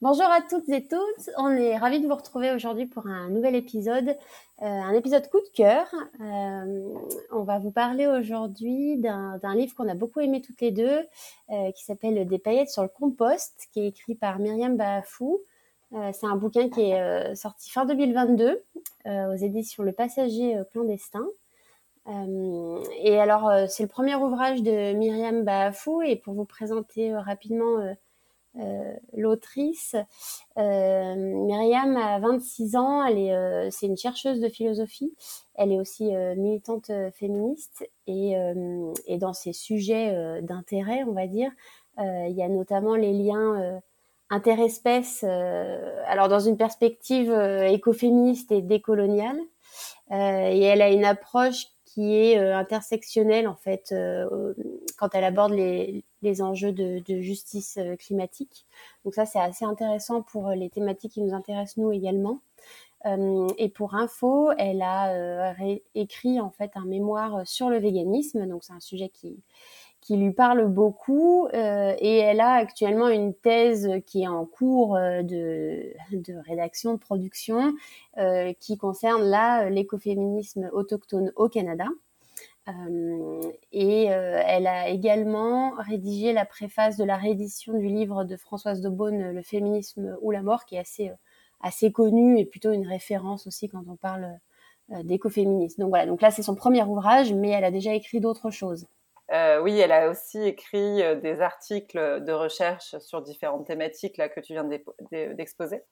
Bonjour à toutes et tous, on est ravis de vous retrouver aujourd'hui pour un nouvel épisode, euh, un épisode coup de cœur. Euh, on va vous parler aujourd'hui d'un livre qu'on a beaucoup aimé toutes les deux, euh, qui s'appelle Des paillettes sur le compost, qui est écrit par Myriam Bahafou. C'est un bouquin qui est sorti fin 2022 aux éditions Le Passager clandestin. et alors, c'est le premier ouvrage de Myriam Bahafou, et pour vous présenter rapidement euh, l'autrice. Euh, Myriam a 26 ans, elle est, euh, c'est une chercheuse de philosophie. Elle est aussi militante féministe et, et, dans ses sujets d'intérêt, on va dire, il y a notamment les liens interespèces, alors dans une perspective écoféministe et décoloniale. et elle a une approche qui est euh, intersectionnelle en fait euh, quand elle aborde les, les enjeux de, justice euh, climatique. Donc ça c'est assez intéressant pour les thématiques qui nous intéressent nous également. et pour info, elle a écrit en fait un mémoire sur le véganisme. Donc c'est un sujet qui qui lui parle beaucoup euh, et elle a actuellement une thèse qui est en cours euh, de, de rédaction, de production, euh, qui concerne là l'écoféminisme autochtone au Canada. Et elle a également rédigé la préface de la réédition du livre de Françoise de Beaune, Le féminisme ou la mort, qui est assez, assez connu et plutôt une référence aussi quand on parle d'écoféminisme. Donc voilà, donc là c'est son premier ouvrage, mais elle a déjà écrit d'autres choses. Euh, oui, elle a aussi écrit euh, des articles de recherche sur différentes thématiques là que tu viens d'exposer.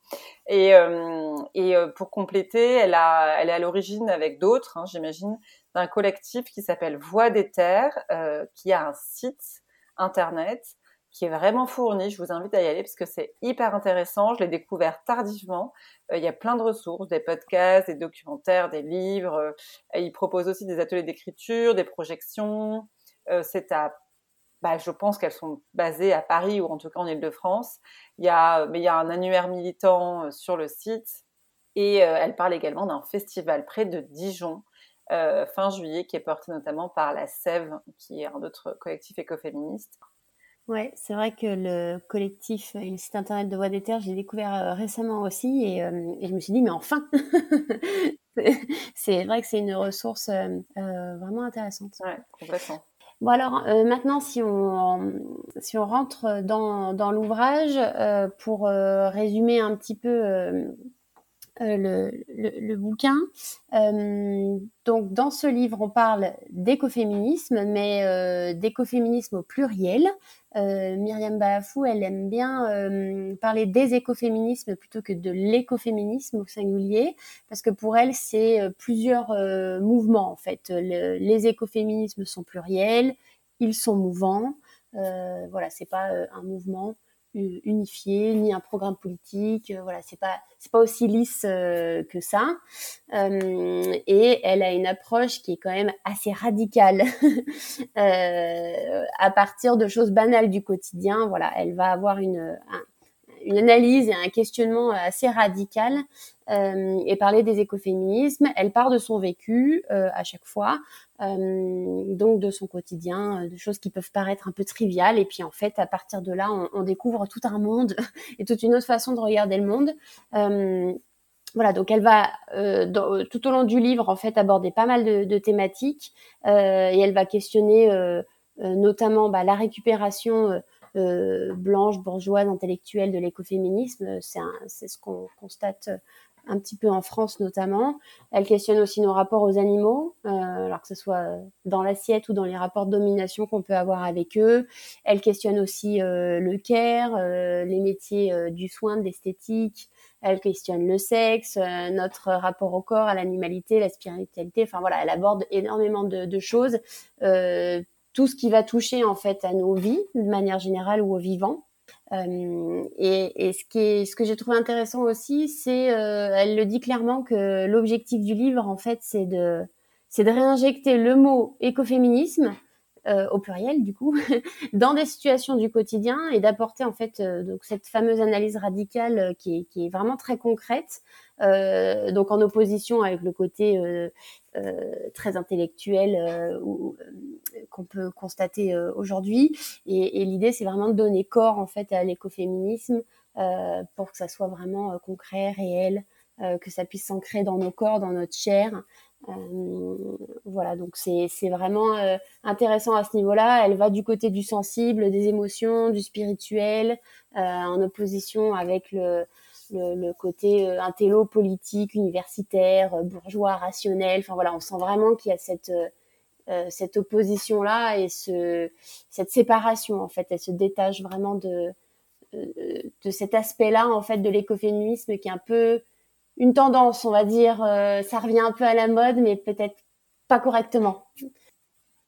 Et, euh, et euh, pour compléter, elle, a, elle est à l'origine avec d'autres, hein, j'imagine, d'un collectif qui s'appelle Voix des Terres, euh, qui a un site internet qui est vraiment fourni. Je vous invite à y aller parce que c'est hyper intéressant. Je l'ai découvert tardivement. il y a plein de ressources, des podcasts, des documentaires, des livres. il propose aussi des ateliers d'écriture, des projections. Euh, c'est à bah, je pense qu'elles sont basées à Paris ou en tout cas en Ile-de-France. Il y a, mais il y a un annuaire militant euh, sur le site et euh, elle parle également d'un festival près de Dijon fin juillet qui est porté notamment par la Sève, qui est un autre collectif écoféministe. Ouais, c'est vrai que le collectif et le site internet de Voix des Terres, j'ai découvert récemment aussi et, et, je me suis dit mais enfin, c'est vrai que c'est une ressource vraiment intéressante. Ouais, complètement. Bon alors euh, maintenant si on si on rentre dans, dans l'ouvrage euh, pour euh, résumer un petit peu le, le, bouquin. donc dans ce livre on parle d'écoféminisme mais d'écoféminisme au pluriel euh, Myriam Bahafou, elle aime bien euh, parler des écoféminismes plutôt que de l'écoféminisme au singulier, parce que pour elle, c'est euh, plusieurs mouvements en fait. les écoféminismes sont pluriels, ils sont mouvants. voilà, c'est pas un mouvement unifié, ni un programme politique. Euh, voilà, c'est pas c'est pas aussi lisse euh, que ça. Euh, et elle a une approche qui est quand même assez radicale à partir de choses banales du quotidien. Voilà, elle va avoir une une analyse et un questionnement assez radical et parler des écoféminismes. Elle part de son vécu à chaque fois, donc de son quotidien, euh, de choses qui peuvent paraître un peu triviales. Et puis en fait, à partir de là, on, découvre tout un monde et toute une autre façon de regarder le monde. Euh, voilà, donc elle va tout au long du livre en fait aborder pas mal de, thématiques et elle va questionner notamment bah, la récupération euh, blanche, bourgeoise, intellectuelle de l'écoféminisme. C'est ce qu'on constate un petit peu en France notamment. Elle questionne aussi nos rapports aux animaux, euh, alors que ce soit dans l'assiette ou dans les rapports de domination qu'on peut avoir avec eux. Elle questionne aussi euh, le care, les métiers du soin, de l'esthétique. Elle questionne le sexe, notre rapport au corps, à l'animalité, la spiritualité. Enfin voilà, elle aborde énormément de, de choses tout ce qui va toucher en fait à nos vies de manière générale ou aux vivants. Euh, et, et, ce, qui est, ce que j'ai trouvé intéressant aussi, c'est, euh, elle le dit clairement que l'objectif du livre, en fait, c'est de, c'est de réinjecter le mot écoféminisme au pluriel du coup, dans des situations du quotidien et d'apporter en fait donc cette fameuse analyse radicale qui est, qui est vraiment très concrète, donc en opposition avec le côté très intellectuel qu'on peut constater aujourd'hui. Et, et l'idée, c'est vraiment de donner corps en fait à l'écoféminisme pour que ça soit vraiment concret, réel, que ça puisse s'ancrer dans nos corps, dans notre chair. Euh, voilà, donc c'est vraiment euh, intéressant à ce niveau-là. Elle va du côté du sensible, des émotions, du spirituel, euh, en opposition avec le, le, côté intello politique, universitaire, bourgeois, rationnel. Enfin voilà, on sent vraiment qu'il y a cette cette opposition là et ce cette séparation en fait. Elle se détache vraiment de de cet aspect-là en fait de l'écoféminisme qui est un peu une tendance, on va dire. Euh, ça revient un peu à la mode, mais peut-être pas correctement.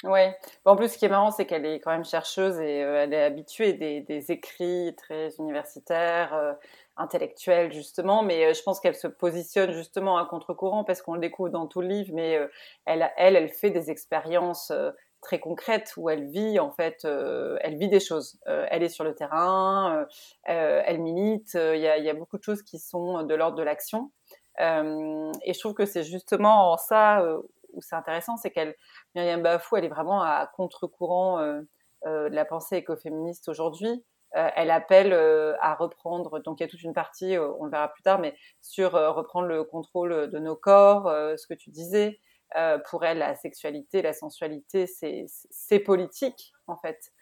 Ouais. En plus, ce qui est marrant, c'est qu'elle est quand même chercheuse et euh, elle est habituée des, écrits très universitaires, euh, intellectuels justement. Mais je pense qu'elle se positionne justement à contre-courant parce qu'on le découvre dans tout le livre. Mais elle, elle, elle fait des expériences très concrètes où elle vit en fait, elle vit des choses. elle est sur le terrain, elle milite. Il y, a, beaucoup de choses qui sont de l'ordre de l'action. Euh, et je trouve que c'est justement ça euh, où c'est intéressant, c'est qu'elle, Myriam Bafou, elle est vraiment à contre-courant euh, de la pensée écoféministe aujourd'hui. elle appelle à reprendre, donc il y a toute une partie, on le verra plus tard, mais sur reprendre le contrôle de nos corps, ce que tu disais. pour elle, la sexualité, la sensualité, c'est politique en fait.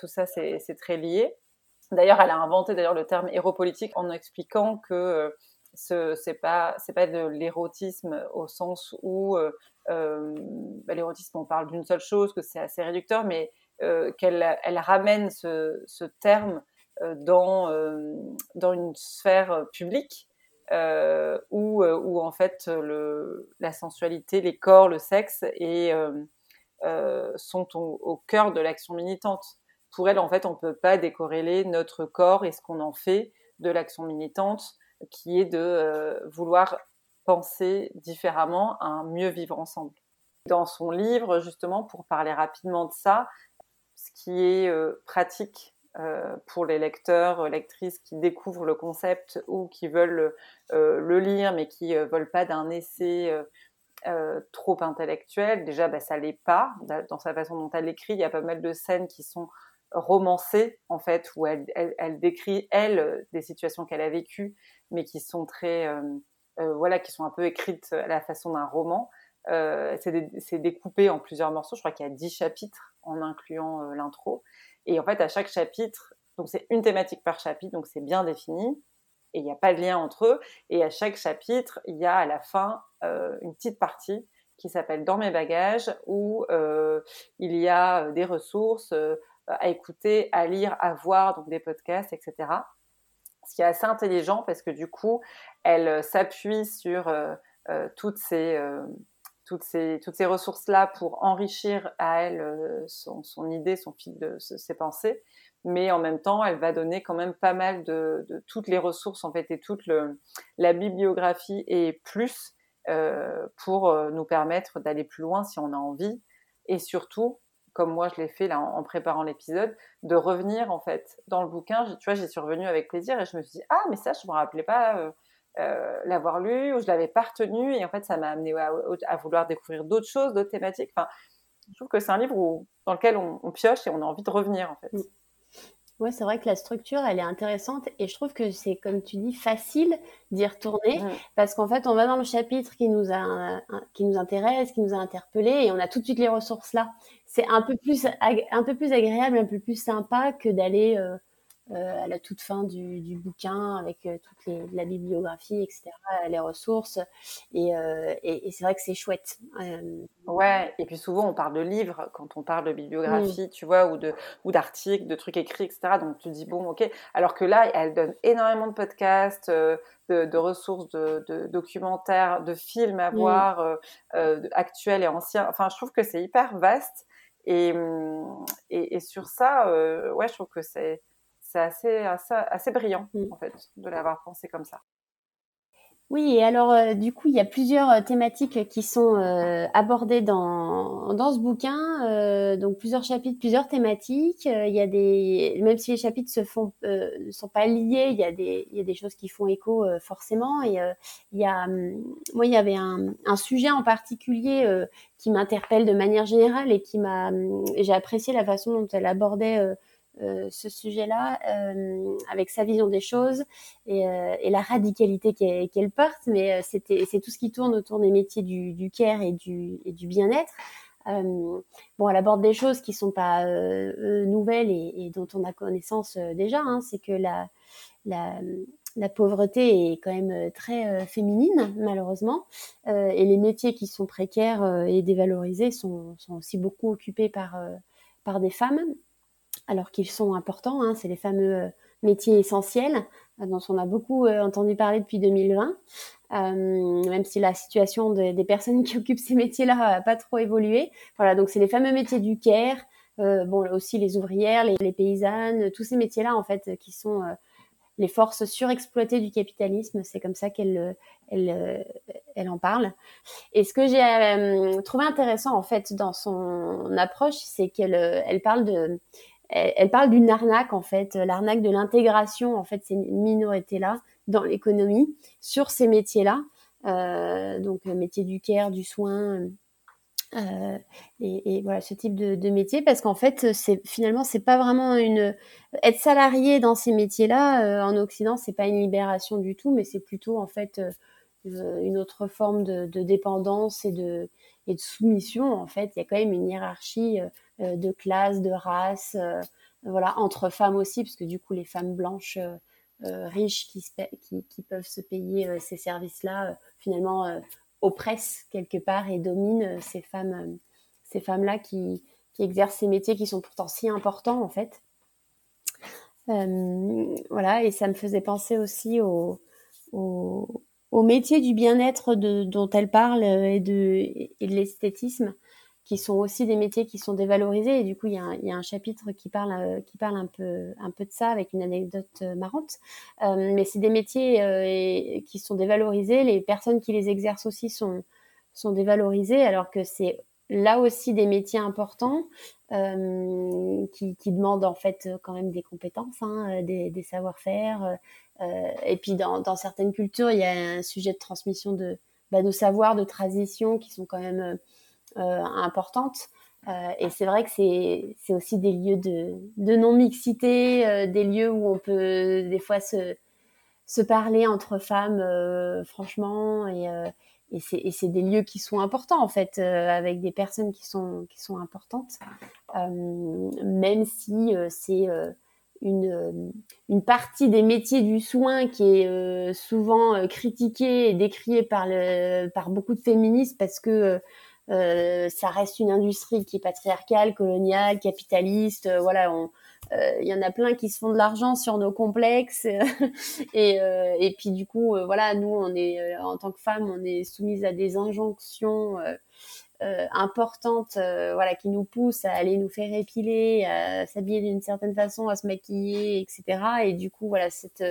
tout ça, c'est très lié. D'ailleurs, elle a inventé d'ailleurs le terme héropolitique en expliquant que ce c'est pas pas de l'érotisme au sens où euh, euh, bah, l'érotisme on parle d'une seule chose que c'est assez réducteur mais euh, qu'elle elle ramène ce, terme dans dans une sphère publique où où en fait le la sensualité les corps le sexe et sont au, au, cœur de l'action militante. Pour elle en fait on peut pas décorréler notre corps et ce qu'on en fait de l'action militante qui est de euh, vouloir penser différemment à un mieux vivre ensemble. Dans son livre, justement, pour parler rapidement de ça, ce qui est euh, pratique euh, pour les lecteurs, lectrices qui découvrent le concept ou qui veulent le lire mais qui veulent pas d'un essai trop intellectuel. Déjà, bah, ça l'est pas. Dans sa façon dont elle écrit, il y a pas mal de scènes qui sont romancées, en fait, où elle, elle décrit, elle, des situations qu'elle a vécues mais qui sont très, euh, euh, voilà, qui sont un peu écrites à la façon d'un roman. Euh, c'est découpé en plusieurs morceaux. Je crois qu'il y a dix chapitres en incluant l'intro. Et en fait, à chaque chapitre, donc c'est une thématique par chapitre, donc c'est bien défini et il n'y a pas de lien entre eux. Et à chaque chapitre, il y a à la fin une petite partie qui s'appelle Dans mes bagages, où il y a des ressources à écouter, à lire, à voir, donc des podcasts, etc ce qui est assez intelligent parce que du coup, elle euh, s'appuie sur euh, euh, toutes ces toutes ces, toutes ces ressources-là pour enrichir à elle son, son, idée, son fil de ses pensées. Mais en même temps, elle va donner quand même pas mal de, toutes les ressources en fait et toute la bibliographie et plus euh, pour nous permettre d'aller plus loin si on a envie. Et surtout, comme moi je l'ai fait là en, préparant l'épisode, de revenir en fait dans le bouquin. Tu vois, j'y suis revenue avec plaisir et je me suis dit ah mais ça je me rappelais pas euh, euh, l'avoir lu ou je l'avais pas retenu et en fait ça m'a amené à, vouloir découvrir d'autres choses, d'autres thématiques. Enfin, je trouve que c'est un livre dans lequel on, pioche et on a envie de revenir en fait. Mm. Ouais, c'est vrai que la structure, elle est intéressante et je trouve que c'est, comme tu dis, facile d'y retourner parce qu'en fait, on va dans le chapitre qui nous a, qui nous intéresse, qui nous a interpellé et on a tout de suite les ressources là. C'est un peu plus, un peu plus agréable, un peu plus sympa que d'aller euh, à la toute fin du, du bouquin avec euh, toute les, la bibliographie, etc., les ressources. Et, euh, et, et c'est vrai que c'est chouette. Euh, ouais, et puis souvent on parle de livres quand on parle de bibliographie, tu vois, ou de ou d'articles, de trucs écrits, etc. Donc tu dis bon, ok. Alors que là, elle donne énormément de podcasts. De, de, ressources, de, de, documentaires, de films à voir, euh, actuels et anciens. Enfin, je trouve que c'est hyper vaste. Et, hum, et, et sur ça, euh, ouais, je trouve que c'est c'est assez, assez, brillant, mm. en fait, de l'avoir pensé comme ça. Oui, et alors euh, du coup, il y a plusieurs euh, thématiques qui sont euh, abordées dans, dans ce bouquin, donc plusieurs chapitres, plusieurs thématiques. il y a des, même si les chapitres se font, ne sont pas liés, il y a des, il y a des choses qui font écho forcément. Et il y a, hum, moi, il y avait un, un sujet en particulier qui m'interpelle de manière générale et qui m'a, hum, j'ai apprécié la façon dont elle abordait ce sujet-là euh, avec sa vision des choses et, euh, la radicalité qu'elle porte. Mais c'est tout ce qui tourne autour des métiers du, du care et du, bien-être. bon, elle aborde des choses qui sont pas nouvelles et, dont on a connaissance déjà. Hein, c'est que la, pauvreté est quand même très féminine, malheureusement, euh, et les métiers qui sont précaires et dévalorisés sont, aussi beaucoup occupés par des femmes alors qu'ils sont importants. Hein, c'est les fameux euh, métiers essentiels euh, dont on a beaucoup euh, entendu parler depuis 2020, même si la situation des personnes qui occupent ces métiers-là n'a pas trop évolué. Voilà, donc c'est les fameux métiers du care, bon aussi les ouvrières, les, paysannes, tous ces métiers-là en fait qui sont les forces surexploitées du capitalisme. C'est comme ça qu'elle elle, elle en parle. Et ce que j'ai trouvé intéressant en fait dans son approche, c'est qu'elle elle parle de elle, parle d'une arnaque en fait, l'arnaque de l'intégration en fait ces minorités là dans l'économie sur ces métiers là, euh, donc le métier du care, du soin. Euh, et, voilà ce type de, métier parce qu'en fait c'est finalement c'est pas vraiment une être salarié dans ces métiers là euh, en Occident c'est pas une libération du tout mais c'est plutôt en fait euh, une autre forme de, dépendance et de et de soumission en fait il y a quand même une hiérarchie euh, de classe, de race, euh, voilà, entre femmes aussi, parce que du coup, les femmes blanches euh, riches qui, peuvent se payer ces services-là, finalement, oppressent quelque part et dominent ces femmes, ces femmes-là qui, qui exercent ces métiers qui sont pourtant si importants, en fait. voilà, et ça me faisait penser aussi au, au, au métier du bien-être dont elle parle et de, et de l'esthétisme qui sont aussi des métiers qui sont dévalorisés. Et du coup, il y a un, chapitre qui parle, euh, qui parle un peu, un peu de ça avec une anecdote euh, marrante. Euh, mais c'est des métiers euh, qui sont dévalorisés. Les personnes qui les exercent aussi sont, sont dévalorisées, alors que c'est là aussi des métiers importants qui, qui, demandent en fait quand même des compétences, hein, des, des savoir-faire. et puis dans, dans, certaines cultures, il y a un sujet de transmission de, bah, de savoir, de transition qui sont quand même euh, importantes. Euh, et c'est vrai que c'est, aussi des lieux de, de non-mixité, euh, des lieux où on peut des fois se, se parler entre femmes, franchement, et, et, c'est, des lieux qui sont importants en fait, avec des personnes qui sont, importantes, même si c'est une, partie des métiers du soin qui est souvent critiquée et décriée par, beaucoup de féministes parce que euh, ça reste une industrie qui est patriarcale, coloniale, capitaliste. Euh, voilà, euh, il y en a plein qui se font de l'argent sur nos complexes. Et, et puis du coup voilà nous on est en tant que femmes on est soumise à des injonctions importantes voilà qui nous poussent à aller nous faire épiler à s'habiller d'une certaine façon à se maquiller etc et du coup voilà cette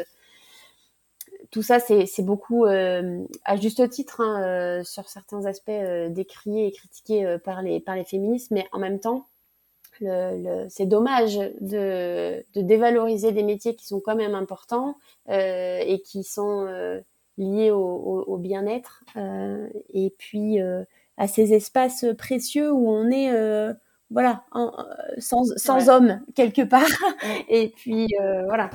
tout ça, c'est beaucoup, euh, à juste titre, hein, euh, sur certains aspects, euh, décriés et critiqués par, les, par les féministes, mais en même temps, le, c'est dommage de, de, dévaloriser des métiers qui sont quand même importants et qui sont liés au, au, bien-être et puis à ces espaces précieux où on est voilà sans, sans homme quelque part. Et puis voilà.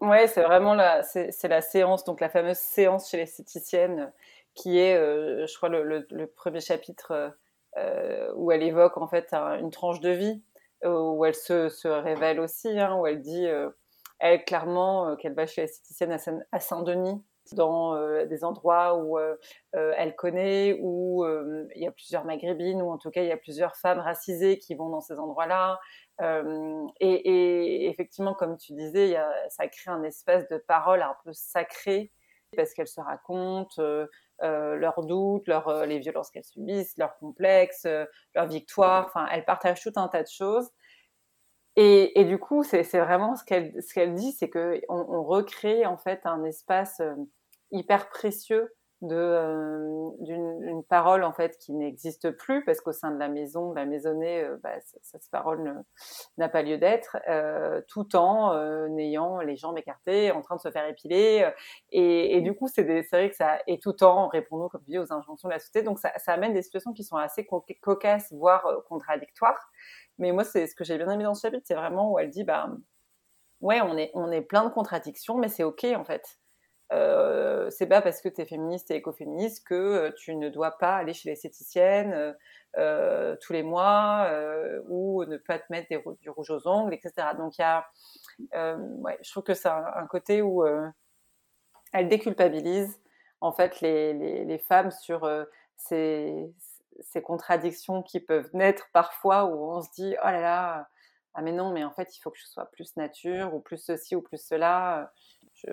Ouais, c'est vraiment la, c'est, la séance, donc la fameuse séance chez l'esthéticienne, qui est, euh, je crois, le, le, premier chapitre euh, où elle évoque en fait une tranche de vie, où elle se, révèle aussi, hein, où elle dit, euh, elle clairement, qu'elle va chez l'esthéticienne à, Saint-Denis, dans des endroits où elle connaît, où il y a plusieurs maghrébines, ou en tout cas il y a plusieurs femmes racisées qui vont dans ces endroits-là, euh, et, effectivement, comme tu disais, ça crée un espace de parole un peu sacré parce qu'elles se racontent leurs doutes, leurs, euh, les violences qu'elles subissent, leurs complexes, leurs victoires. Enfin, elles partagent tout un tas de choses. Et, du coup, c'est vraiment ce qu'elle ce qu'elle dit, c'est que on, on, recrée en fait un espace hyper précieux de euh, d'une parole en fait qui n'existe plus parce qu'au sein de la maison, de la maisonnée, euh, bah, cette parole n'a pas lieu d'être, euh, tout en n'ayant les jambes écartées, en train de se faire épiler. Et, et du coup, c'est vrai que ça et tout en répondant comme dis aux injonctions de la société. Donc ça, ça amène des situations qui sont assez cocasses, voire contradictoires. Mais moi, c'est ce que j'ai bien aimé dans ce chapitre, c'est vraiment où elle dit bah ouais, on est on est plein de contradictions, mais c'est ok en fait euh, c'est pas parce que tu es féministe et écoféministe que euh, tu ne dois pas aller chez l'esthéticienne euh, tous les mois ou ne pas te mettre du rouge aux ongles, etc. Donc il y a, ouais, je trouve que c'est un, côté où elle déculpabilise en fait les, les, femmes sur ces, ces, contradictions qui peuvent naître parfois où on se dit oh là là ah mais non mais en fait il faut que je sois plus nature ou plus ceci ou plus cela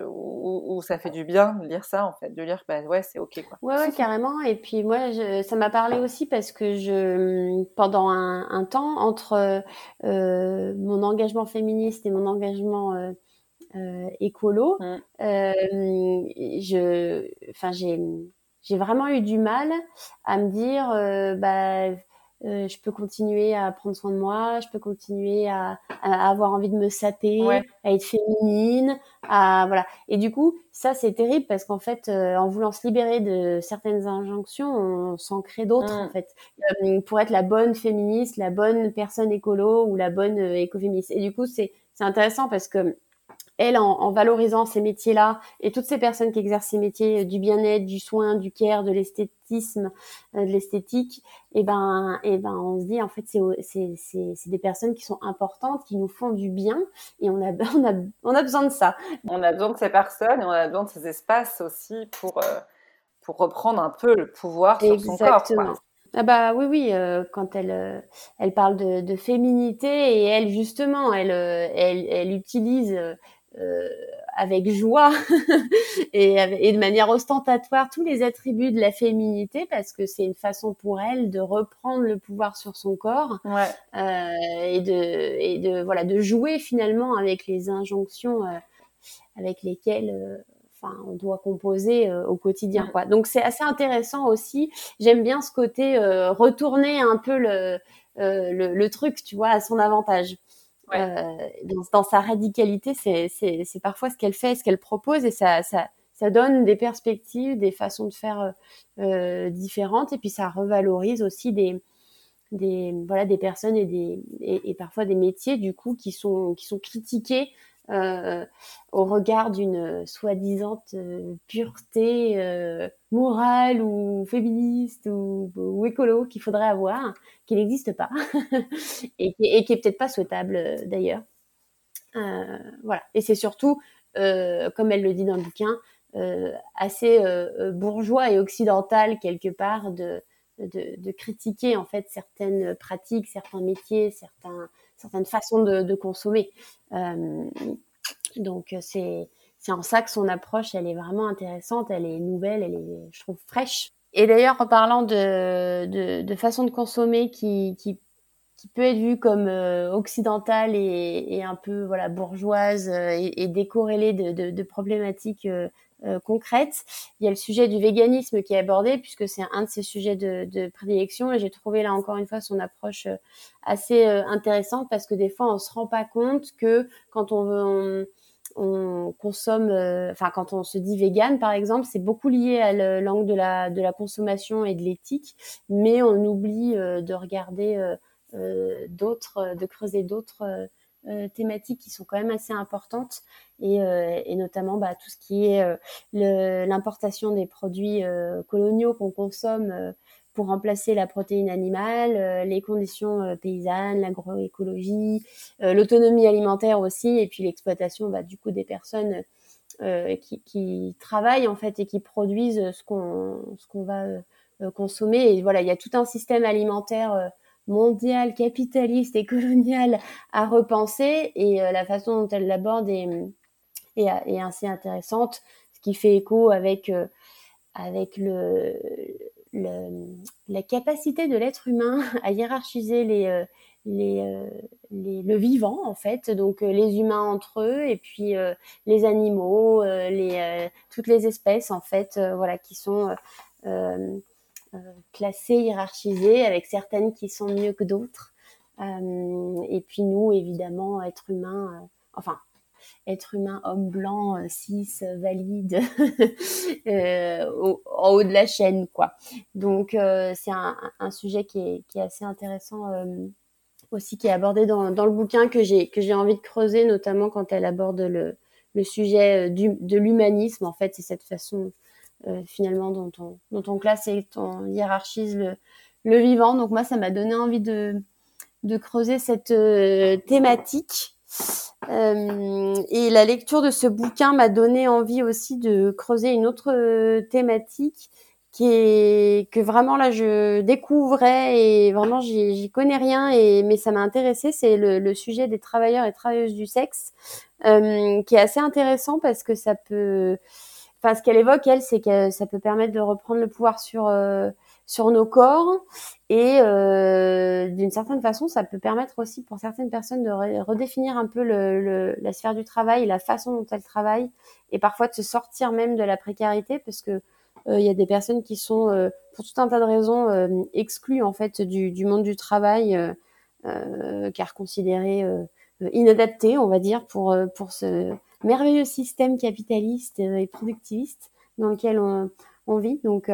où, ça fait du bien de lire ça en fait, de lire bah ouais c'est ok quoi. Ouais, ouais carrément et puis moi je, ça m'a parlé aussi parce que je pendant un, un temps entre euh, mon engagement féministe et mon engagement euh, euh, écolo, mmh. je enfin j'ai j'ai vraiment eu du mal à me dire bah euh, je peux continuer à prendre soin de moi, je peux continuer à, à avoir envie de me saper, à être féminine, à voilà. Et du coup, ça c'est terrible parce qu'en fait, euh, en voulant se libérer de certaines injonctions, on s'en crée d'autres en mm. fait. Euh, pour être la bonne féministe, la bonne personne écolo ou la bonne écoféministe. Et du coup, c'est c'est intéressant parce que elle, en, valorisant ces métiers-là et toutes ces personnes qui exercent ces métiers euh, du bien-être, du soin, du care, de l'esthétisme, euh, de l'esthétique, et eh ben, et eh ben, on se dit en fait, c'est des personnes qui sont importantes, qui nous font du bien, et on a, on a, on a besoin de ça. On a besoin de ces personnes et on a besoin de ces espaces aussi pour, euh, pour reprendre un peu le pouvoir sur son corps. Quoi. Ah bah oui oui quand elle elle parle de, de, féminité et elle justement elle elle, elle utilise euh, avec joie et, et, de manière ostentatoire tous les attributs de la féminité parce que c'est une façon pour elle de reprendre le pouvoir sur son corps ouais. euh, et de et de voilà de jouer finalement avec les injonctions euh, avec lesquelles euh, enfin on doit composer euh, au quotidien quoi. Donc c'est assez intéressant aussi. J'aime bien ce côté retourner un peu le, le, le truc tu vois à son avantage euh, dans, sa radicalité, c'est parfois ce qu'elle fait, ce qu'elle propose, et ça, donne des perspectives, des façons de faire euh, euh, différentes, et puis ça revalorise aussi des, des, voilà, des personnes et, des, et, parfois des métiers du coup qui sont, qui sont critiqués euh, au regard d'une soi-disant euh, pureté euh, morale ou féministe ou, ou écolo qu'il faudrait avoir, qui n'existe pas et, qui, et est peut-être pas souhaitable d'ailleurs. voilà. Et c'est surtout, comme elle le dit dans le bouquin, assez bourgeois et occidental quelque part de, de, de, critiquer en fait certaines pratiques, certains métiers, certains certaines façons de, consommer. Euh, donc c'est c'est en ça que son approche, elle est vraiment intéressante, elle est nouvelle, elle est, je trouve, fraîche. Et d'ailleurs, en parlant de, de, de, façon de consommer qui, qui, peut être vue comme euh, occidentale et, un peu voilà bourgeoise euh, et, décorrélée de, problématiques euh, euh, concrètes. Il y a le sujet du véganisme qui est abordé puisque c'est un de ses sujets de, prédilection et j'ai trouvé là encore une fois son approche euh, assez euh, intéressante parce que des fois on se rend pas compte que quand on consomme, enfin quand on se dit vegan par exemple, c'est beaucoup lié à l'angle de la consommation et de l'éthique, mais on oublie de regarder d'autres, de creuser d'autres euh, thématiques qui sont quand même assez importantes et, euh, notamment bah, tout ce qui est euh, l'importation des produits coloniaux qu'on consomme pour remplacer la protéine animale, les conditions paysannes, l'agroécologie, l'autonomie alimentaire aussi, et puis l'exploitation bah, du coup des personnes qui, travaillent en fait et qui produisent ce qu'on ce qu'on va consommer. Et voilà, il y a tout un système alimentaire mondiale, capitaliste et coloniale à repenser. Et euh, la façon dont elle l'aborde est, est, assez intéressante, ce qui fait écho avec, euh, avec le, la capacité de l'être humain à hiérarchiser les, euh, les, le vivant en fait, donc les humains entre eux et puis les animaux, les toutes les espèces en fait, voilà, qui sont classées, hiérarchisées, avec certaines qui sont mieux que d'autres. et puis nous, évidemment, êtres humains, enfin être humain, homme blanc, euh, cis, valide, euh, en haut de la chaîne, quoi. Donc euh, c'est un, un, sujet qui est, qui est assez intéressant aussi, qui est abordé dans, dans le bouquin que j'ai que j'ai envie de creuser, notamment quand elle aborde le, le sujet du, de l'humanisme. En fait, c'est cette façon finalement dont on, dont on classe et on hiérarchise le, vivant. Donc moi, ça m'a donné envie de, de creuser cette thématique. Euh, et la lecture de ce bouquin m'a donné envie aussi de creuser une autre euh, thématique qui est que vraiment là je découvrais et vraiment j'y connais rien et mais ça m'a intéressé c'est le, sujet des travailleurs et travailleuses du sexe euh, qui est assez intéressant parce que ça peut enfin ce qu'elle évoque elle c'est que ça peut permettre de reprendre le pouvoir sur euh, sur nos corps. Et euh, d'une certaine façon ça peut permettre aussi pour certaines personnes de redéfinir un peu le, la sphère du travail la façon dont elles travaillent et parfois de se sortir même de la précarité parce que euh, il y a des personnes qui sont euh, pour tout un tas de raisons euh, exclues en fait du, du monde du travail car considérées inadaptées on va dire pour pour ce merveilleux système capitaliste et productiviste dans lequel on, vit donc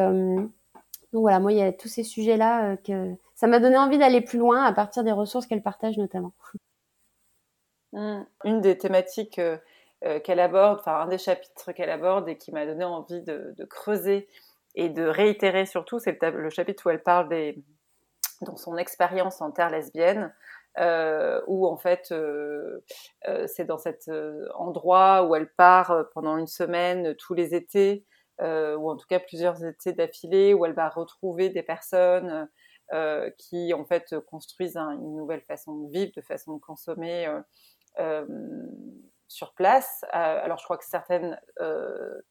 donc voilà, moi, il y a tous ces sujets-là euh, que ça m'a donné envie d'aller plus loin à partir des ressources qu'elle partage notamment. Mmh. Une des thématiques euh, euh, qu'elle aborde, enfin un des chapitres qu'elle aborde et qui m'a donné envie de, creuser et de réitérer surtout, c'est le, chapitre où elle parle des, dans son expérience en terre lesbienne, où en fait c'est dans cet endroit où elle part pendant une semaine tous les étés euh, ou en tout cas plusieurs étés d'affilée, où elle va retrouver des personnes euh, qui en fait construisent une nouvelle façon de vivre, de façon de consommer euh, sur place. alors je crois que certaines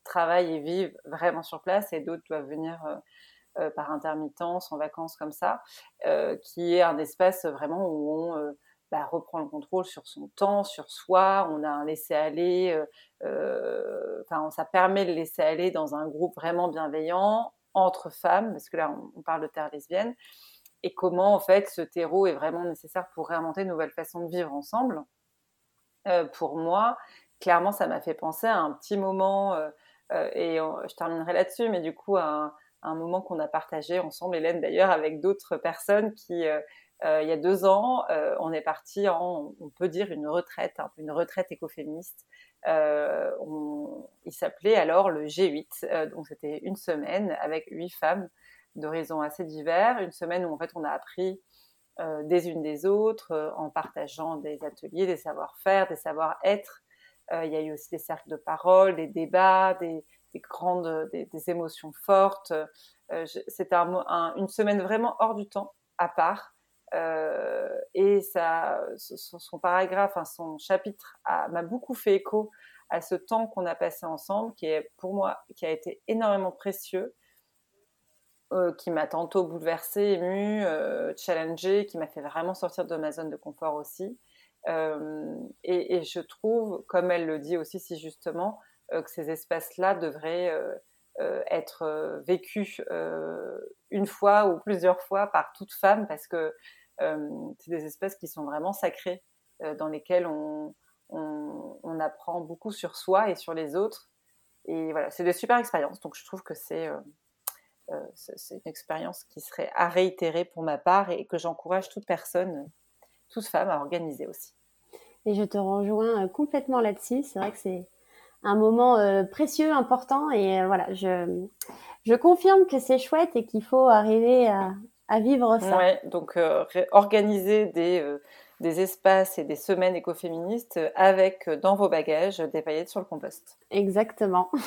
travaillent et vivent vraiment sur place et d'autres doivent venir par intermittence, en vacances comme ça, qui est un espace vraiment où on bah, reprend le contrôle sur son temps, sur soi. On a un laisser-aller. Euh, euh, enfin, ça permet de laisser aller dans un groupe vraiment bienveillant entre femmes, parce que là, on, parle de terre lesbienne. Et comment, en fait, ce terreau est vraiment nécessaire pour réinventer une nouvelle façon de vivre ensemble. Euh, pour moi, clairement, ça m'a fait penser à un petit moment, et je terminerai là-dessus, mais du coup, à un moment qu'on a partagé ensemble, Hélène d'ailleurs, avec d'autres personnes qui, euh, il y a deux ans, euh, on est parti en, on peut dire, une retraite, hein, une retraite écoféministe. Euh, il s'appelait alors le G8, donc c'était une semaine avec huit femmes d'horizons assez divers, une semaine où en fait on a appris des unes des autres en partageant des ateliers, des savoir-faire, des savoir-être. il y a eu aussi des cercles de parole, des débats, des, des grandes, des, émotions fortes. c'était un, une semaine vraiment hors du temps, à part, euh, et ça, son, paragraphe, son chapitre m'a beaucoup fait écho à ce temps qu'on a passé ensemble, qui est pour moi, qui a été énormément précieux, euh, qui m'a tantôt bouleversée, émue, euh, challengée, qui m'a fait vraiment sortir de ma zone de confort aussi. Euh, et, je trouve, comme elle le dit aussi si justement, euh, que ces espaces-là devraient euh, être vécus une fois ou plusieurs fois par toute femme, parce que euh, c'est des espèces qui sont vraiment sacrées, euh, dans lesquelles on, apprend beaucoup sur soi et sur les autres. Et voilà, c'est des super expériences. Donc je trouve que euh, c'est une expérience qui serait à réitérer pour ma part et que j'encourage toute personne, toute femme à organiser aussi. Et je te rejoins complètement là-dessus. C'est vrai que c'est un moment précieux, important. Et voilà, je, je confirme que c'est chouette et qu'il faut arriver à, à vivre ça. Ouais, donc euh, organiser des, euh, des espaces et des semaines écoféministes avec euh, dans vos bagages des paillettes sur le compost. Exactement.